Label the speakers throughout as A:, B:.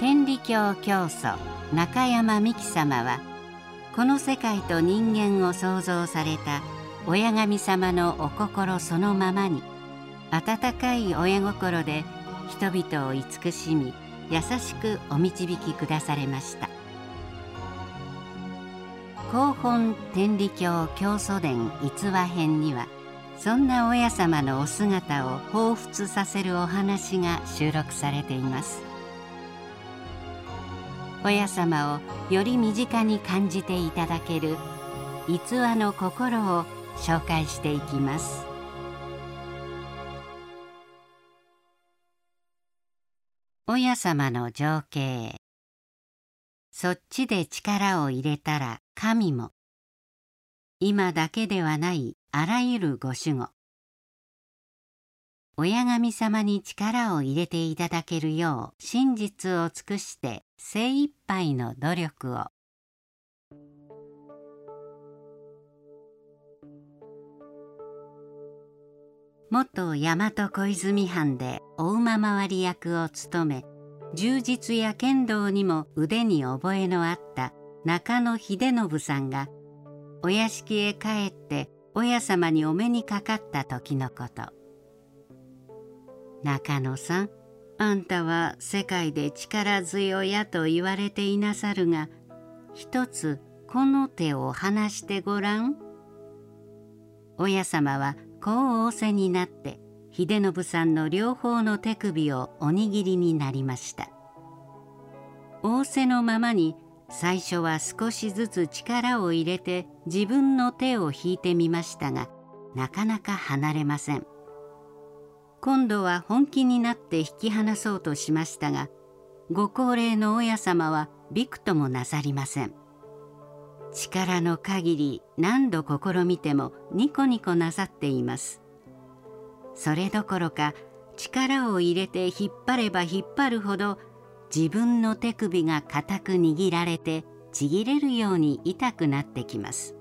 A: 天理教教祖中山美紀様はこの世界と人間を創造された親神様のお心そのままに温かい親心で人々を慈しみ優しくお導きくだされました。広本天理教教祖伝逸話編にはそんな親様のお姿を彷彿させるお話が収録されています。親様をより身近に感じていただける逸話の心を紹介していきます。親様の情景。そっちで力を入れたら神も。今だけではないあらゆるご守護。親神様に力を入れていただけるよう真実を尽くして精一杯の努力を。元大和小泉藩でお馬回り役を務め柔術や剣道にも腕に覚えのあった中野秀信さんがお屋敷へ帰って親様にお目にかかった時のこと。中野さんあんたは世界で力強やと言われていなさるが一つこの手を離してごらん。親様はこう仰せになって秀信さんの両方の手首をおにぎりになりました。仰せのままに最初は少しずつ力を入れて自分の手を引いてみましたがなかなか離れません。今度は本気になって引き離そうとしましたがご高齢の親様はびくともなさりません。力の限り何度試みてもニコニコなさっています。それどころか力を入れて引っ張れば引っ張るほど自分の手首が固く握られてちぎれるように痛くなってきます。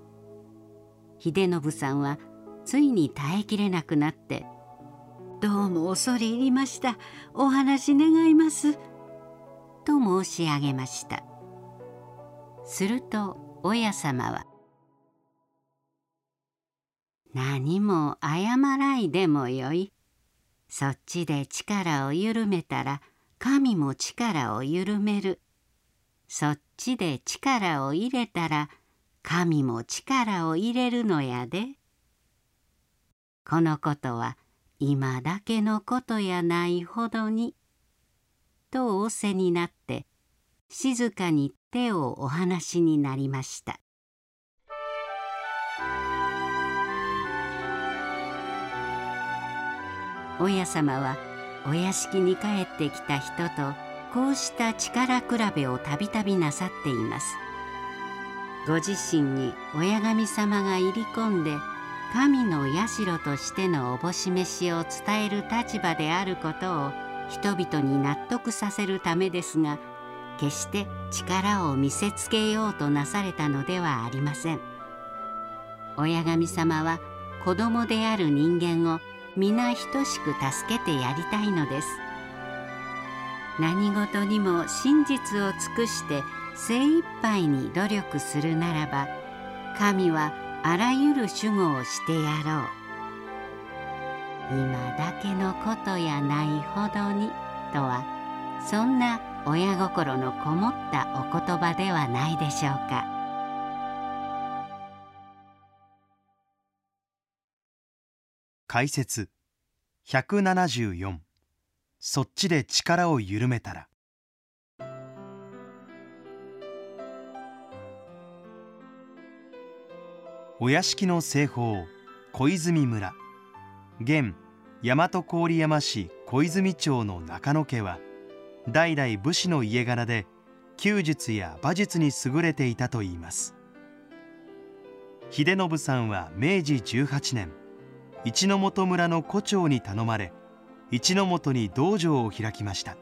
A: 秀信さんはついに耐えきれなくなって「どうも恐れ入りました。お話願います」と申し上げました。すると親様は「何も謝らいでもよい。そっちで力を緩めたら神も力を緩める。そっちで力を入れたら神も力を入れるのやで。このことは今だけのことやないほどに」と仰せになって静かに手をお話しになりました。親様はお屋敷に帰ってきた人とこうした力比べをたびたびなさっています。ご自身に親神様が入り込んで神の社としてのおぼし飯を伝える立場であることを人々に納得させるためですが決して力を見せつけようとなされたのではありません。親神様は子供である人間を皆等しく助けてやりたいのです。何事にも真実を尽くして精一杯に努力するならば神はあらゆる守護をしてやろう。今だけのことやないほどにとはそんな親心のこもったお言葉ではないでしょうか。
B: 解説。174そっちで力を緩めたら。お屋敷の西方小泉村。現大和郡山市小泉町の中野家は代々武士の家柄で弓術や馬術に優れていたといいます。秀信さんは明治18年一ノ本村の胡長に頼まれ一ノ本に道場を開きました。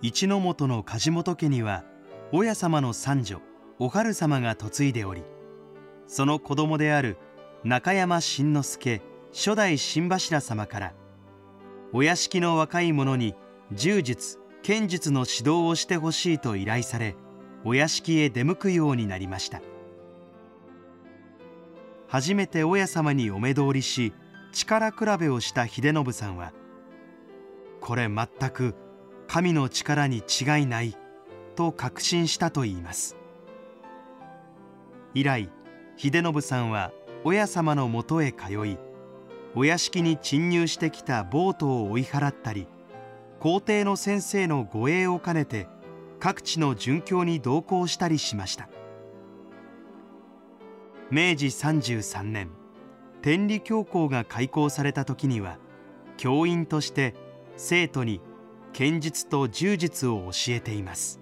B: 一ノ本の梶本家には親様の三女お春様が嫁いでおりその子供である中山新之助初代新柱様からお屋敷の若い者に柔術剣術の指導をしてほしいと依頼されお屋敷へ出向くようになりました。初めて親様にお目通りし力比べをした秀信さんはこれ全く神の力に違いないと確信したといいます。以来秀信さんは親様のもとへ通いお屋敷に侵入してきた暴徒を追い払ったり皇帝の先生の護衛を兼ねて各地の殉教に同行したりしました。明治33年天理教皇が開校された時には教員として生徒に剣術と柔術を教えています。